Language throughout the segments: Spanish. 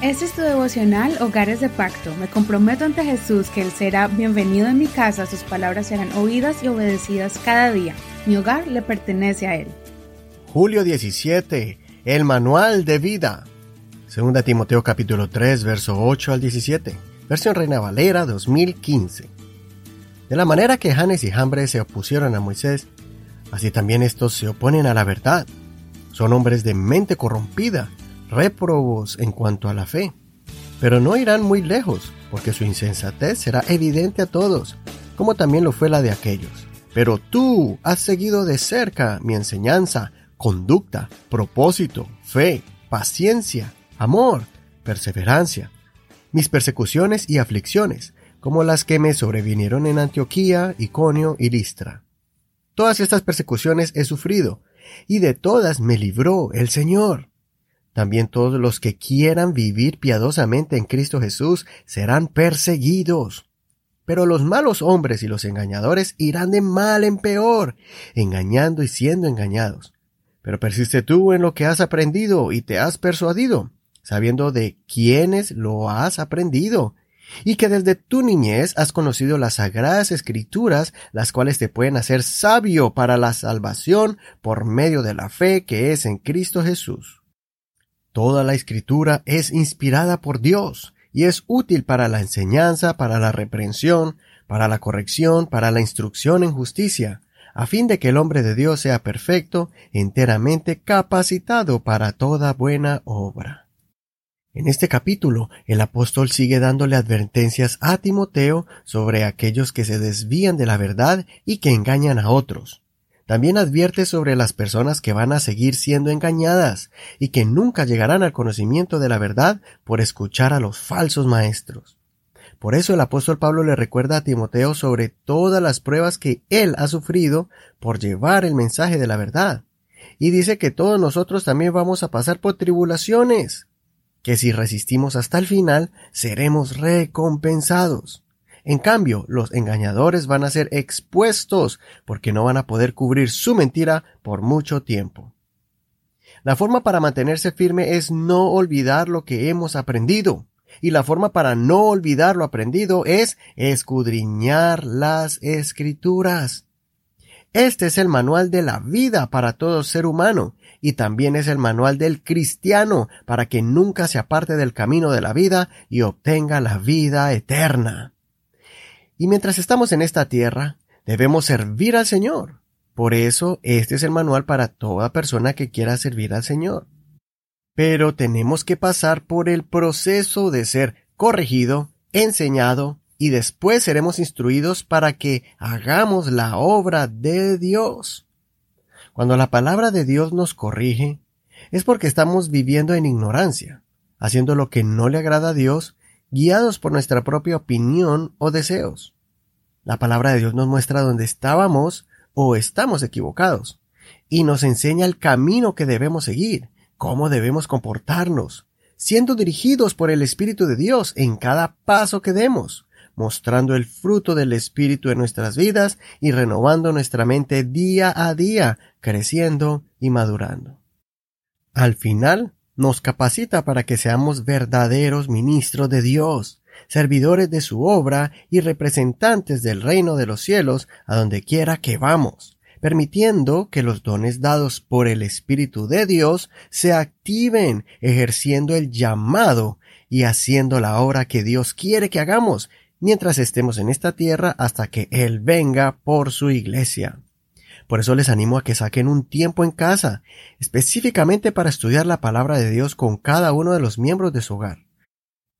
Este es tu devocional Hogares de Pacto. Me comprometo ante Jesús que Él será bienvenido en mi casa, sus palabras serán oídas y obedecidas cada día. Mi hogar le pertenece a Él. Julio 17. El manual de vida. Segunda Timoteo capítulo 3, verso 8 al 17. Versión Reina Valera 2015. De la manera que Janes y Jambres se opusieron a Moisés, así también estos se oponen a la verdad. Son hombres de mente corrompida réprobos en cuanto a la fe. Pero no irán muy lejos, porque su insensatez será evidente a todos, como también lo fue la de aquellos. Pero tú has seguido de cerca mi enseñanza, conducta, propósito, fe, paciencia, amor, perseverancia, mis persecuciones y aflicciones, como las que me sobrevinieron en Antioquía, Iconio y Listra. Todas estas persecuciones he sufrido, y de todas me libró el Señor. También todos los que quieran vivir piadosamente en Cristo Jesús serán perseguidos. Pero los malos hombres y los engañadores irán de mal en peor, engañando y siendo engañados. Pero persiste tú en lo que has aprendido y te has persuadido, sabiendo de quiénes lo has aprendido, y que desde tu niñez has conocido las sagradas escrituras, las cuales te pueden hacer sabio para la salvación por medio de la fe que es en Cristo Jesús. Toda la escritura es inspirada por Dios y es útil para la enseñanza, para la reprensión, para la corrección, para la instrucción en justicia, a fin de que el hombre de Dios sea perfecto, enteramente capacitado para toda buena obra. En este capítulo, el apóstol sigue dándole advertencias a Timoteo sobre aquellos que se desvían de la verdad y que engañan a otros. También advierte sobre las personas que van a seguir siendo engañadas y que nunca llegarán al conocimiento de la verdad por escuchar a los falsos maestros. Por eso el apóstol Pablo le recuerda a Timoteo sobre todas las pruebas que él ha sufrido por llevar el mensaje de la verdad. Y dice que todos nosotros también vamos a pasar por tribulaciones, que si resistimos hasta el final seremos recompensados. En cambio, los engañadores van a ser expuestos porque no van a poder cubrir su mentira por mucho tiempo. La forma para mantenerse firme es no olvidar lo que hemos aprendido. Y la forma para no olvidar lo aprendido es escudriñar las escrituras. Este es el manual de la vida para todo ser humano y también es el manual del cristiano para que nunca se aparte del camino de la vida y obtenga la vida eterna. Y mientras estamos en esta tierra, debemos servir al Señor. Por eso, este es el manual para toda persona que quiera servir al Señor. Pero tenemos que pasar por el proceso de ser corregido, enseñado, y después seremos instruidos para que hagamos la obra de Dios. Cuando la palabra de Dios nos corrige, es porque estamos viviendo en ignorancia, haciendo lo que no le agrada a Dios guiados por nuestra propia opinión o deseos. La palabra de Dios nos muestra dónde estábamos o estamos equivocados y nos enseña el camino que debemos seguir, cómo debemos comportarnos, siendo dirigidos por el Espíritu de Dios en cada paso que demos, mostrando el fruto del Espíritu en nuestras vidas y renovando nuestra mente día a día, creciendo y madurando. Al final, nos capacita para que seamos verdaderos ministros de Dios, servidores de su obra y representantes del reino de los cielos a donde quiera que vamos, permitiendo que los dones dados por el Espíritu de Dios se activen, ejerciendo el llamado y haciendo la obra que Dios quiere que hagamos mientras estemos en esta tierra hasta que Él venga por su iglesia. Por eso les animo a que saquen un tiempo en casa, específicamente para estudiar la palabra de Dios con cada uno de los miembros de su hogar.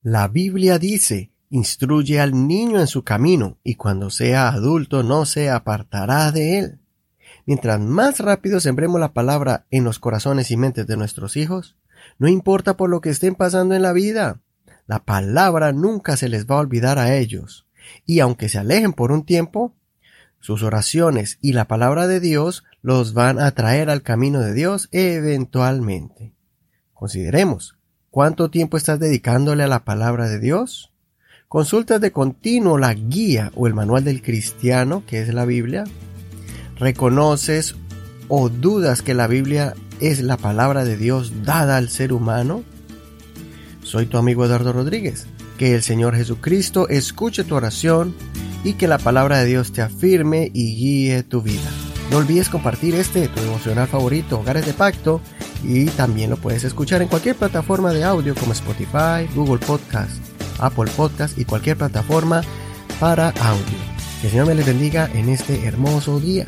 La Biblia dice, instruye al niño en su camino, y cuando sea adulto no se apartará de él. Mientras más rápido sembremos la palabra en los corazones y mentes de nuestros hijos, no importa por lo que estén pasando en la vida, la palabra nunca se les va a olvidar a ellos, y aunque se alejen por un tiempo, sus oraciones y la palabra de Dios los van a traer al camino de Dios eventualmente. Consideremos, ¿cuánto tiempo estás dedicándole a la palabra de Dios? ¿Consultas de continuo la guía o el manual del cristiano, que es la Biblia? ¿Reconoces o dudas que la Biblia es la palabra de Dios dada al ser humano? Soy tu amigo Eduardo Rodríguez. Que el Señor Jesucristo escuche tu oración y que la palabra de Dios te afirme y guíe tu vida. No olvides compartir este, tu devocional favorito, Hogares de Pacto, y también lo puedes escuchar en cualquier plataforma de audio como Spotify, Google Podcast, Apple Podcast y cualquier plataforma para audio. Que el Señor me les bendiga en este hermoso día.